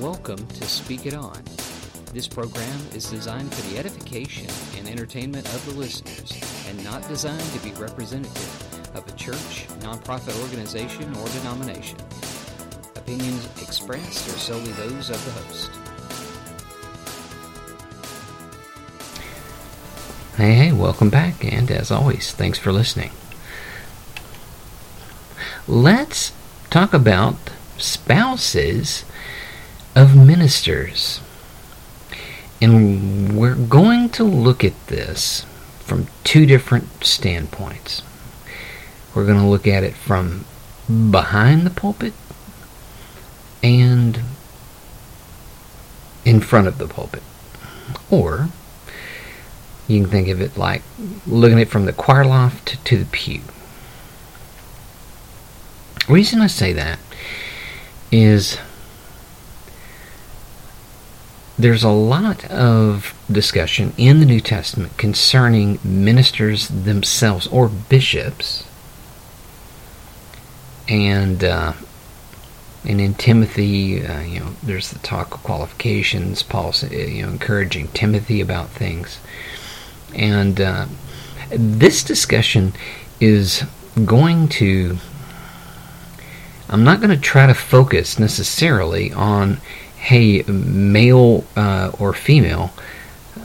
Welcome to Speak It On. This program is designed for the edification and entertainment of the listeners and not designed to be representative of a church, nonprofit organization, or denomination. Opinions expressed are solely those of the host. Hey, hey, welcome back, and as always, thanks for listening. Let's talk about spouses of ministers. And we're going to look at this from two different standpoints. We're going to look at it from behind the pulpit and in front of the pulpit. Or you can think of it like looking at it from the choir loft to the pew. The reason I say that is there's a lot of discussion in the New Testament concerning ministers themselves or bishops. And uh, and in Timothy, uh, you know, there's the talk of qualifications. Paul, you know, encouraging Timothy about things, and uh, this discussion is going to. I'm not going to try to focus necessarily on hey, male uh, or female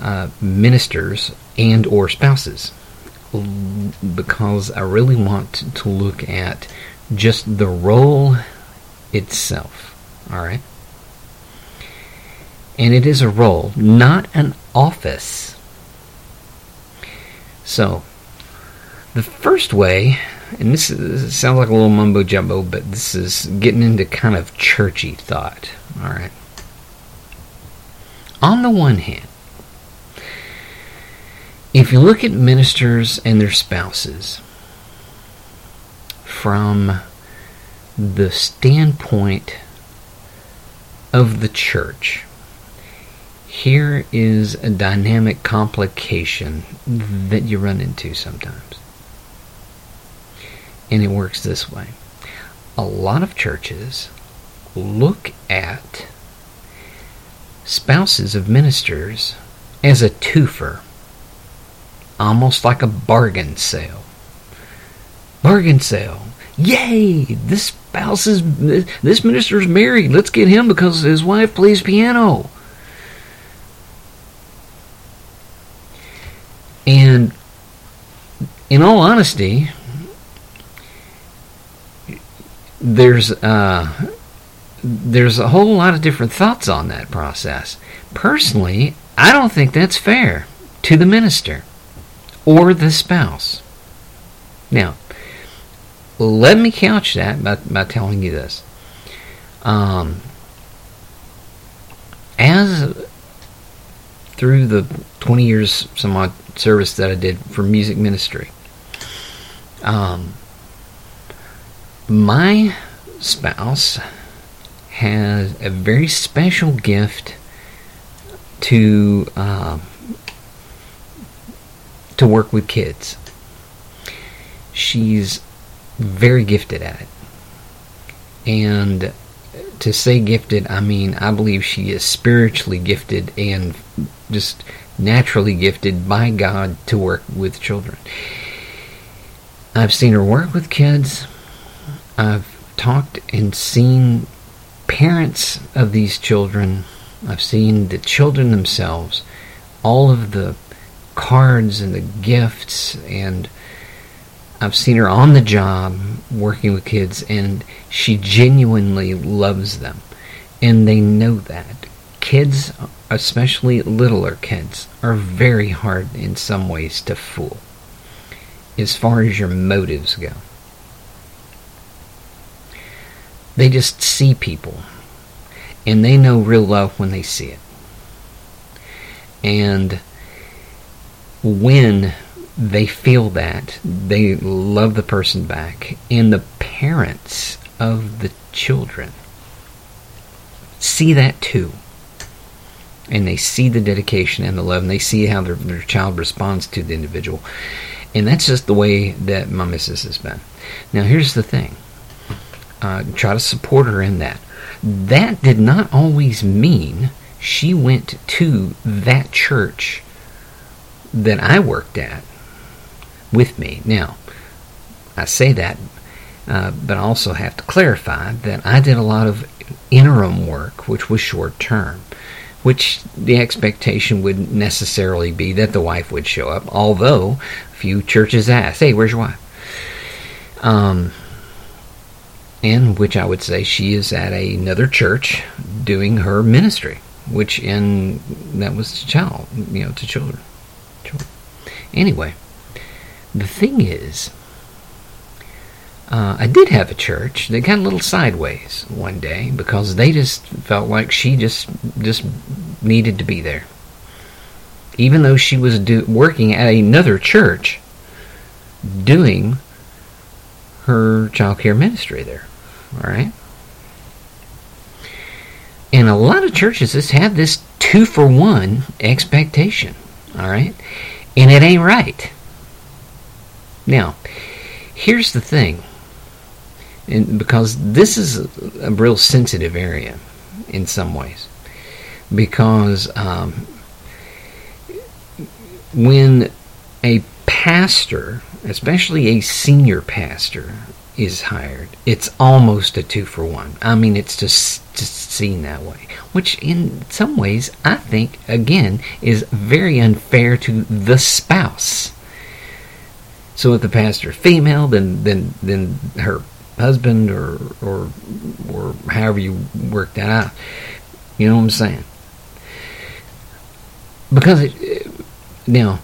uh, ministers and or spouses, because I really want to look at just the role itself. All right, and it is a role, not an office. So, the first way, and this, is, this sounds like a little mumbo jumbo, but this is getting into kind of churchy thought. All right. On the one hand, if you look at ministers and their spouses from the standpoint of the church, here is a dynamic complication that you run into sometimes. And it works this way a lot of churches look at spouses of ministers as a twofer, almost like a bargain sale. Bargain sale. Yay! This spouse is this minister's married. Let's get him because his wife plays piano. And in all honesty, there's uh, there's a whole lot of different thoughts on that process. Personally, I don't think that's fair to the minister or the spouse. Now, let me couch that by, by telling you this. Um, as through the 20 years some odd service that I did for music ministry, um, my spouse has a very special gift to uh, to work with kids. She's very gifted at it, and to say gifted, I mean I believe she is spiritually gifted and just naturally gifted by God to work with children. I've seen her work with kids. I've talked and seen parents of these children, I've seen the children themselves, all of the cards and the gifts, and I've seen her on the job working with kids, and she genuinely loves them. And they know that. Kids, especially littler kids, are very hard in some ways to fool as far as your motives go. They just see people. And they know real love when they see it. And when they feel that, they love the person back. And the parents of the children see that too. And they see the dedication and the love, and they see how their, their child responds to the individual. And that's just the way that my missus has been. Now, here's the thing uh, try to support her in that. That did not always mean she went to that church that I worked at with me. Now, I say that, uh, but I also have to clarify that I did a lot of interim work, which was short term, which the expectation would necessarily be that the wife would show up, although few churches asked, Hey, where's your wife? Um, in which I would say she is at another church doing her ministry, which in that was to child, you know, to children. children. Anyway, the thing is, uh, I did have a church that got a little sideways one day because they just felt like she just just needed to be there, even though she was do, working at another church, doing her child care ministry there. All right. And a lot of churches just have this two for one expectation. All right. And it ain't right. Now, here's the thing. And because this is a, real sensitive area in some ways. Because um, when a pastor, especially a senior pastor, is hired, it's almost a two for one. I mean, it's just, just seen that way, which in some ways I think, again, is very unfair to the spouse. So if the pastor female, then then then her husband or or or however you work that out, you know what I'm saying? Because it, now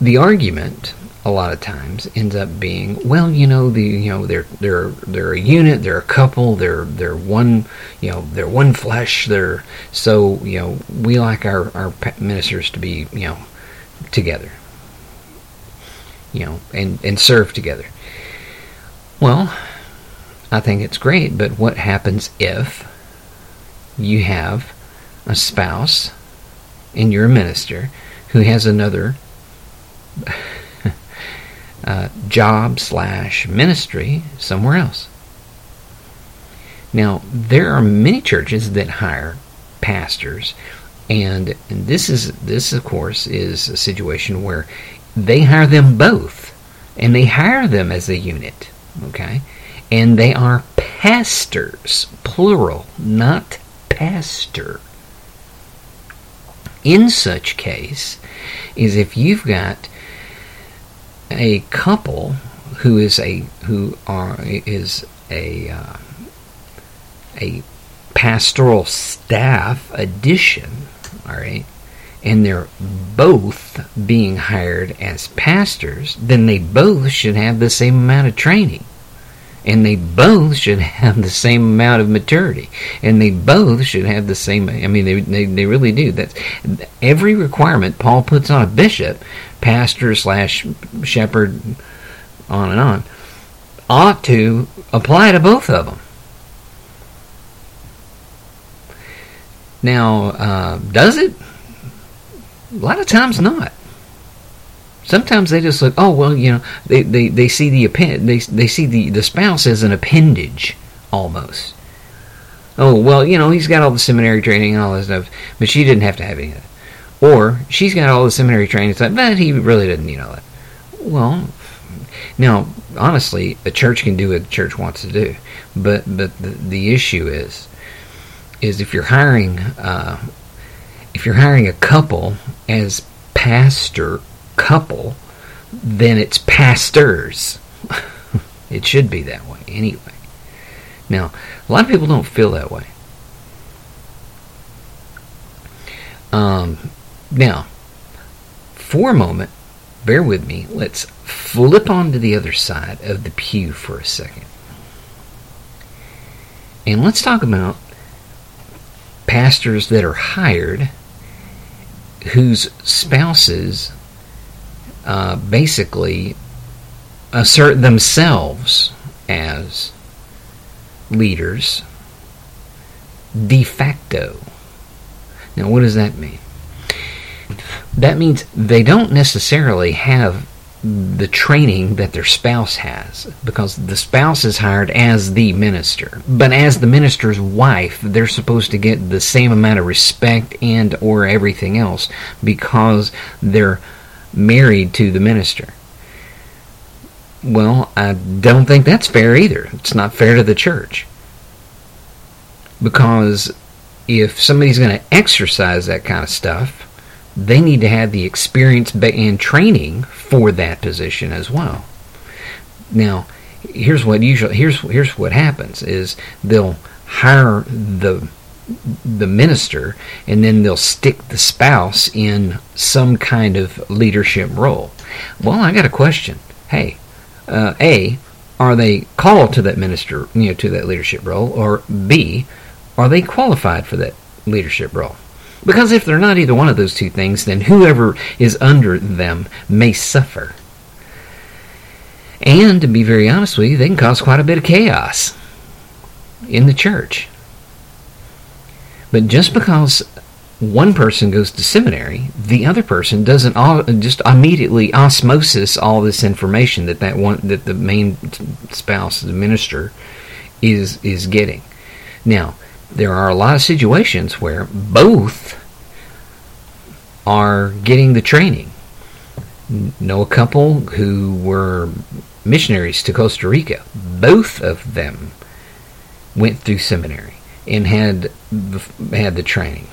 the argument a lot of times ends up being, well, you know, the you know they're they're they're a unit, they're a couple, they're they're one, you know, they're one flesh. They're so you know we like our our ministers to be you know together, you know, and and serve together. Well, I think it's great, but what happens if you have a spouse and you're a minister who has another uh, job slash ministry somewhere else. Now, there are many churches that hire pastors, and, and this is this of course is a situation where they hire them both, and they hire them as a unit, okay, and they are pastors, plural, not pastor. In such case, is if you've got a couple who is a who are is a uh, a pastoral staff addition, all right, and they're both being hired as pastors, then they both should have the same amount of training. And they both should have the same amount of maturity. And they both should have the same I mean they they, they really do. That's every requirement Paul puts on a bishop pastor slash shepherd, on and on, ought to apply to both of them. Now, uh, does it? A lot of times not. Sometimes they just look, oh well, you know, they, they, they see the append they they see the, the spouse as an appendage almost. Oh well, you know, he's got all the seminary training and all this stuff, but she didn't have to have any of that. Or she's got all the seminary training, stuff, but he really doesn't need all that. Well, now honestly, a church can do what the church wants to do, but but the, the issue is is if you're hiring uh, if you're hiring a couple as pastor couple, then it's pastors. it should be that way anyway. Now, a lot of people don't feel that way. Um, now, for a moment, bear with me. Let's flip onto the other side of the pew for a second. And let's talk about pastors that are hired whose spouses uh, basically assert themselves as leaders de facto. Now, what does that mean? that means they don't necessarily have the training that their spouse has because the spouse is hired as the minister but as the minister's wife they're supposed to get the same amount of respect and or everything else because they're married to the minister. Well i don't think that's fair either. It's not fair to the church. Because if somebody's going to exercise that kind of stuff they need to have the experience and training for that position as well. Now, here's what usually here's here's what happens is they'll hire the the minister and then they'll stick the spouse in some kind of leadership role. Well, I got a question. Hey, uh, A, are they called to that minister, you know, to that leadership role, or B, are they qualified for that leadership role? Because if they're not either one of those two things, then whoever is under them may suffer. And to be very honest with you, they can cause quite a bit of chaos in the church. But just because one person goes to seminary, the other person doesn't all, just immediately osmosis all this information that that one that the main spouse, the minister, is is getting. Now, there are a lot of situations where both are getting the training. Know a couple who were missionaries to Costa Rica. Both of them went through seminary and had had the training.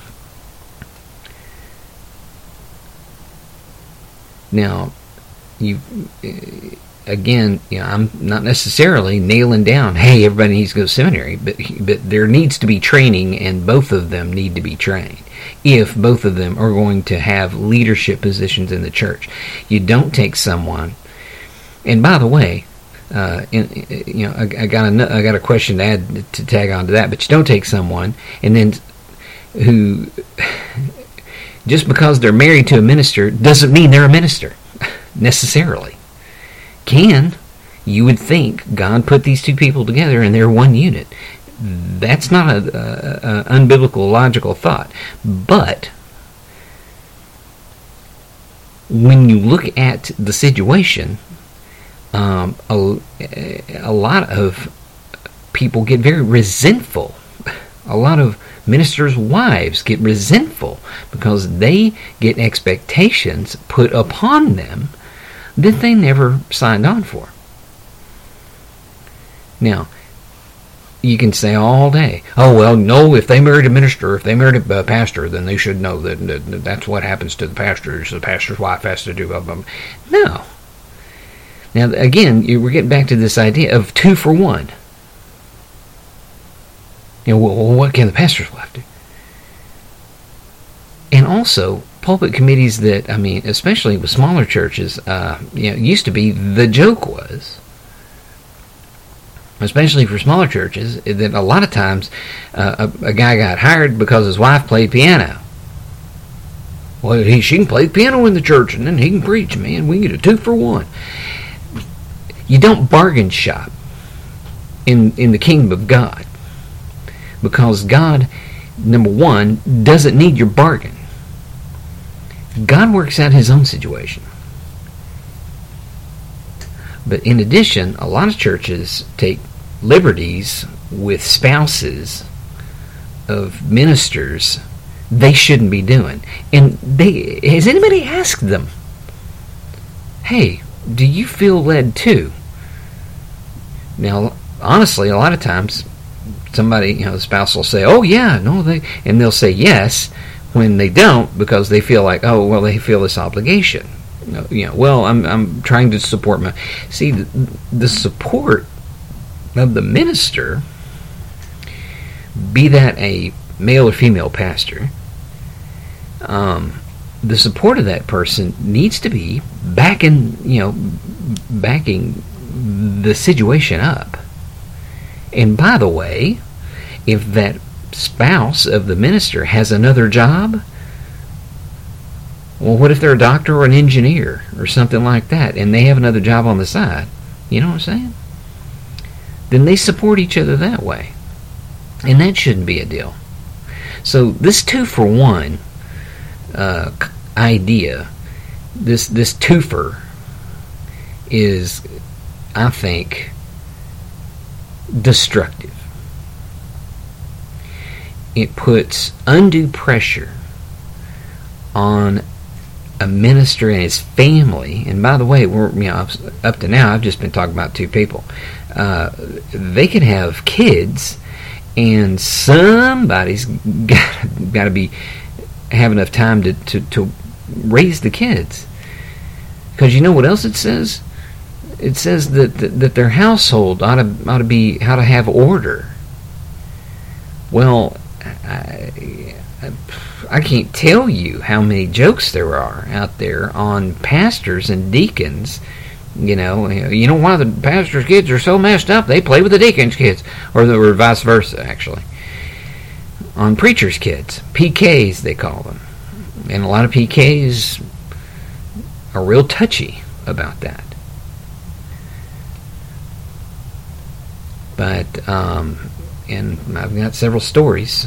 Now, you again, you know, I'm not necessarily nailing down, hey, everybody needs to go to seminary, but but there needs to be training, and both of them need to be trained. If both of them are going to have leadership positions in the church, you don't take someone. And by the way, uh, in, you know, I, I got a I got a question to add to tag on to that, but you don't take someone and then who just because they're married to a minister doesn't mean they're a minister necessarily can. You would think God put these two people together and they're one unit. That's not a unbiblical, logical thought. But when you look at the situation, um, a, a lot of people get very resentful. A lot of ministers' wives get resentful because they get expectations put upon them that they never signed on for. Now, you can say all day, oh, well, no, if they married a minister, if they married a pastor, then they should know that, that that's what happens to the pastors. The pastor's wife has to do them. No. Now, again, we're getting back to this idea of two for one. You know, well, what can the pastor's wife do? And also, pulpit committees that, I mean, especially with smaller churches, uh, you know, used to be the joke was, especially for smaller churches, that a lot of times uh, a, a, guy got hired because his wife played piano. Well, he, she can play piano in the church and then he can preach, man. We can get a two for one. You don't bargain shop in, in the kingdom of God because God, number one, doesn't need your bargain. God works out his own situation. But in addition, a lot of churches take liberties with spouses of ministers they shouldn't be doing. And they has anybody asked them, "Hey, do you feel led too?" Now, honestly, a lot of times somebody, you know, the spouse will say, "Oh yeah, no, they," and they'll say yes, when they don't because they feel like oh well they feel this obligation you know well i'm i'm trying to support my see the, the support of the minister be that a male or female pastor um, the support of that person needs to be backing you know backing the situation up and by the way if that spouse of the minister has another job? Well, what if they're a doctor or an engineer or something like that and they have another job on the side? You know what I'm saying? Then they support each other that way. And that shouldn't be a deal. So this two for one uh, idea, this this twofer, is, I think, destructive. It puts undue pressure on a minister and his family. And by the way, we're you know up to now, I've just been talking about two people. Uh, they can have kids, and somebody's got got to be have enough time to, to, to raise the kids. Because you know what else it says? It says that, that, that their household ought to, ought to be how to have order. Well, I, I can't tell you how many jokes there are out there on pastors and deacons. You know, you know, of the pastor's kids are so messed up they play with the deacon's kids, or, or vice versa, actually. On preachers' kids, PKs they call them, and a lot of PKs are real touchy about that. But um, and I've got several stories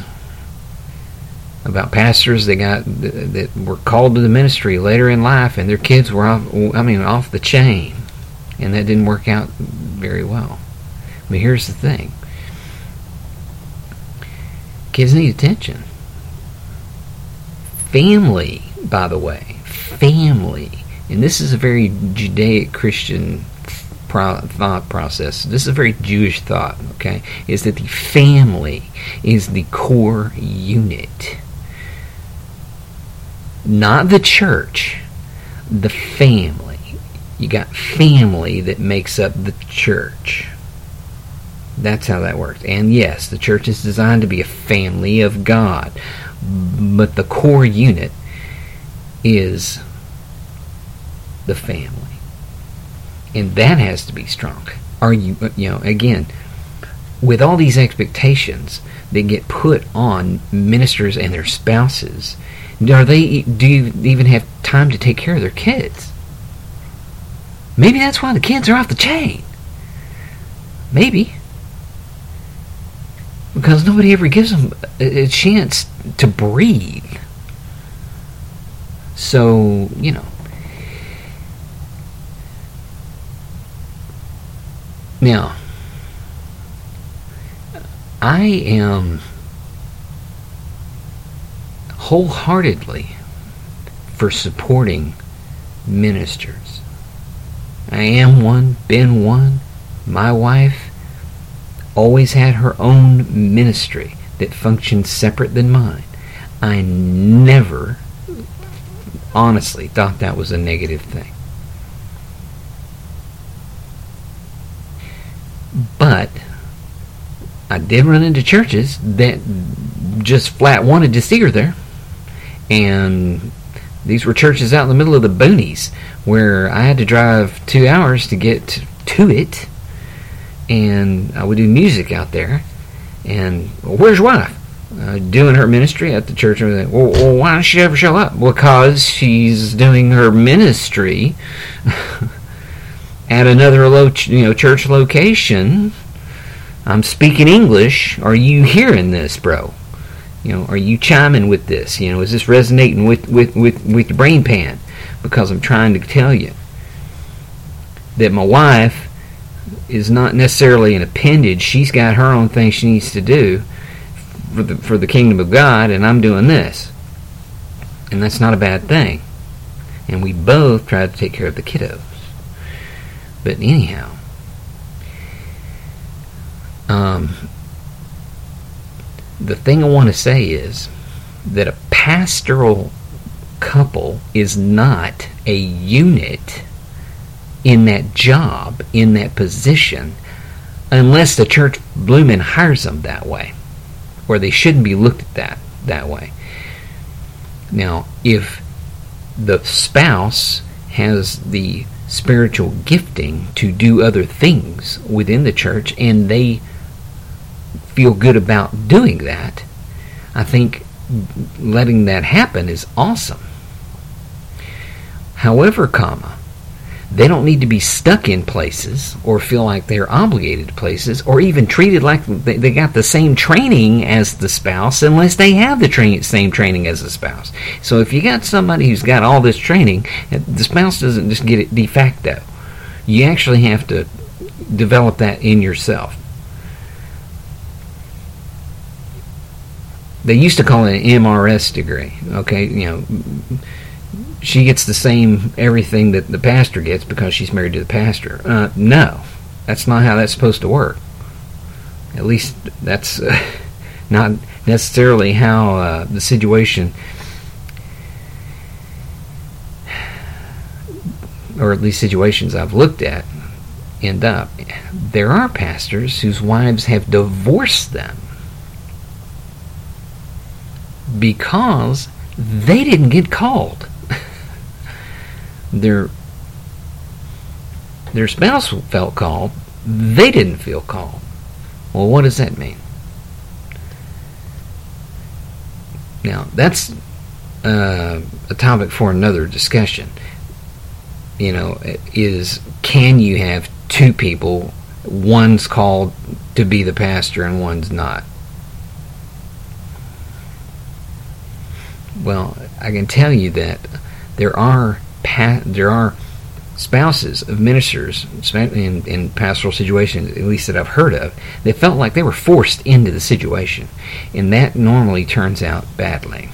about pastors that got that were called to the ministry later in life, and their kids were off. I mean, off the chain, and that didn't work out very well. But here's the thing: kids need attention. Family, by the way, family, and this is a very Judaic Christian thought process. This is a very Jewish thought, okay? Is that the family is the core unit. Not the church, the family. You got family that makes up the church. That's how that works. And yes, the church is designed to be a family of God. But the core unit is the family and that has to be strong. Are you, you know, again, with all these expectations that get put on ministers and their spouses, are they do you even have time to take care of their kids? Maybe that's why the kids are off the chain. Maybe because nobody ever gives them a, chance to breathe. So you know, Now, I am wholeheartedly for supporting ministers. I am one, been one. My wife always had her own ministry that functioned separate than mine. I never honestly thought that was a negative thing. But I did run into churches that just flat wanted to see her there. And these were churches out in the middle of the boonies where I had to drive two hours to get to it. And I would do music out there. And well, where's your wife? Uh, doing her ministry at the church. And well, well, why does she ever show up? Because she's doing her ministry at another you know church location. I'm speaking English. Are you hearing this, bro? You know, are you chiming with this? You know, is this resonating with with with with your brain pan? Because I'm trying to tell you that my wife is not necessarily an appendage. She's got her own thing she needs to do for the for the kingdom of God, and I'm doing this, and that's not a bad thing. And we both try to take care of the kiddos. But anyhow, um, the thing I want to say is that a pastoral couple is not a unit in that job, in that position, unless the church bloomin' hires them that way, or they shouldn't be looked at that that way. Now, if the spouse has the spiritual gifting to do other things within the church and they feel good about doing that, I think letting that happen is awesome. However, comma, they don't need to be stuck in places or feel like they're obligated to places or even treated like they got the same training as the spouse unless they have the tra- same training as the spouse. So if you got somebody who's got all this training, the spouse doesn't just get it de facto. You actually have to develop that in yourself. They used to call it an MRS degree. Okay, you know, she gets the same everything that the pastor gets because she's married to the pastor. Uh, no, that's not how that's supposed to work. At least that's uh, not necessarily how uh, the situation, or at least situations I've looked at, end up. There are pastors whose wives have divorced them because they didn't get called. Their their spouse felt called, they didn't feel called. Well, what does that mean? Now, that's uh, a topic for another discussion. You know, is can you have two people, one's called to be the pastor and one's not? Well, I can tell you that there are pa- there are spouses of ministers in, in pastoral situations, at least that I've heard of, that felt like they were forced into the situation, and that normally turns out badly.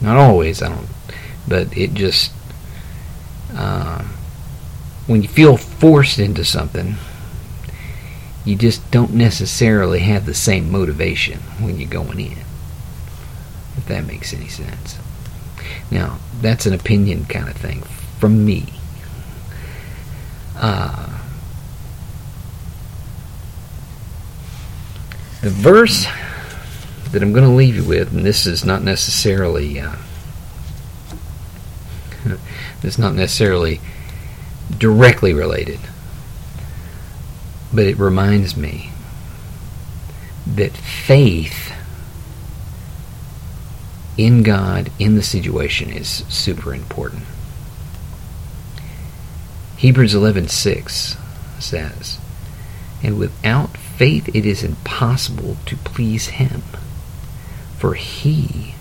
Not always, I don't, but it just uh, when you feel forced into something, you just don't necessarily have the same motivation when you're going in. If that makes any sense. Now, that's an opinion kind of thing from me. Uh, the verse that I'm going to leave you with, and this is not necessarily uh, it's not necessarily directly related, but it reminds me that faith in God, in the situation, is super important. Hebrews 11:6 says, "And without faith it is impossible to please him, for he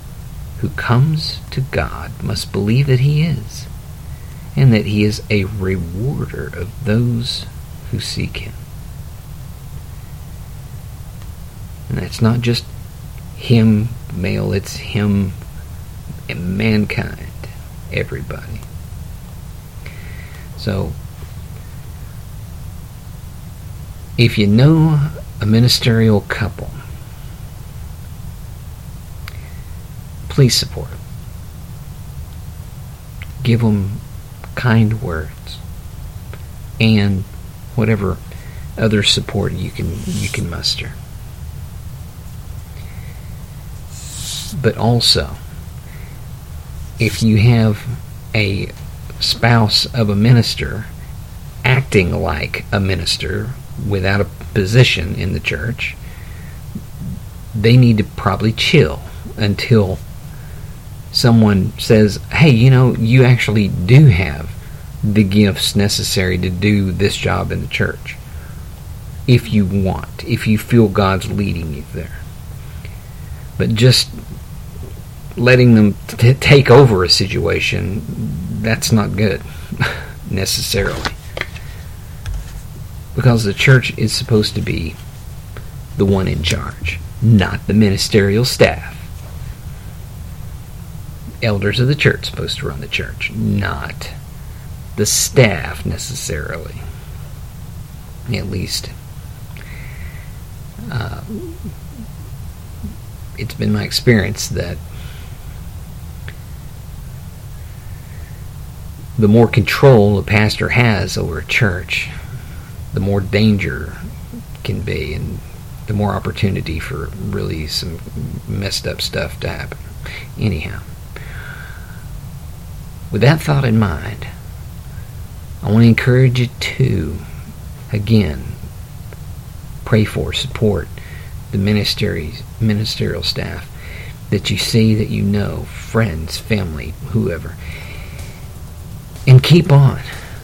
who comes to God must believe that he is, and that he is a rewarder of those who seek him." And that's not just him male, it's him and mankind, everybody. So, if you know a ministerial couple, please support them. Give them kind words and whatever other support you can you can muster. But also, if you have a spouse of a minister acting like a minister without a position in the church, they need to probably chill until someone says, hey, you know, you actually do have the gifts necessary to do this job in the church. If you want, if you feel God's leading you there. But just letting them t- take over a situation, that's not good, necessarily. Because the church is supposed to be the one in charge, not the ministerial staff. Elders of the church supposed to run the church, not the staff necessarily. At least, uh, it's been my experience that the more control a pastor has over a church, the more danger can be, and the more opportunity for really some messed up stuff to happen. Anyhow, with that thought in mind, I want to encourage you to, again, pray for, support the ministries, ministerial staff that you see, that you know, friends, family, whoever and keep on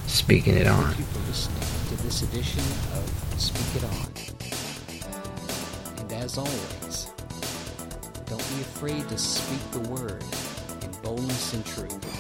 speaking it on. To this edition of Speak It On. And as always, don't be afraid to speak the word in boldness and truth.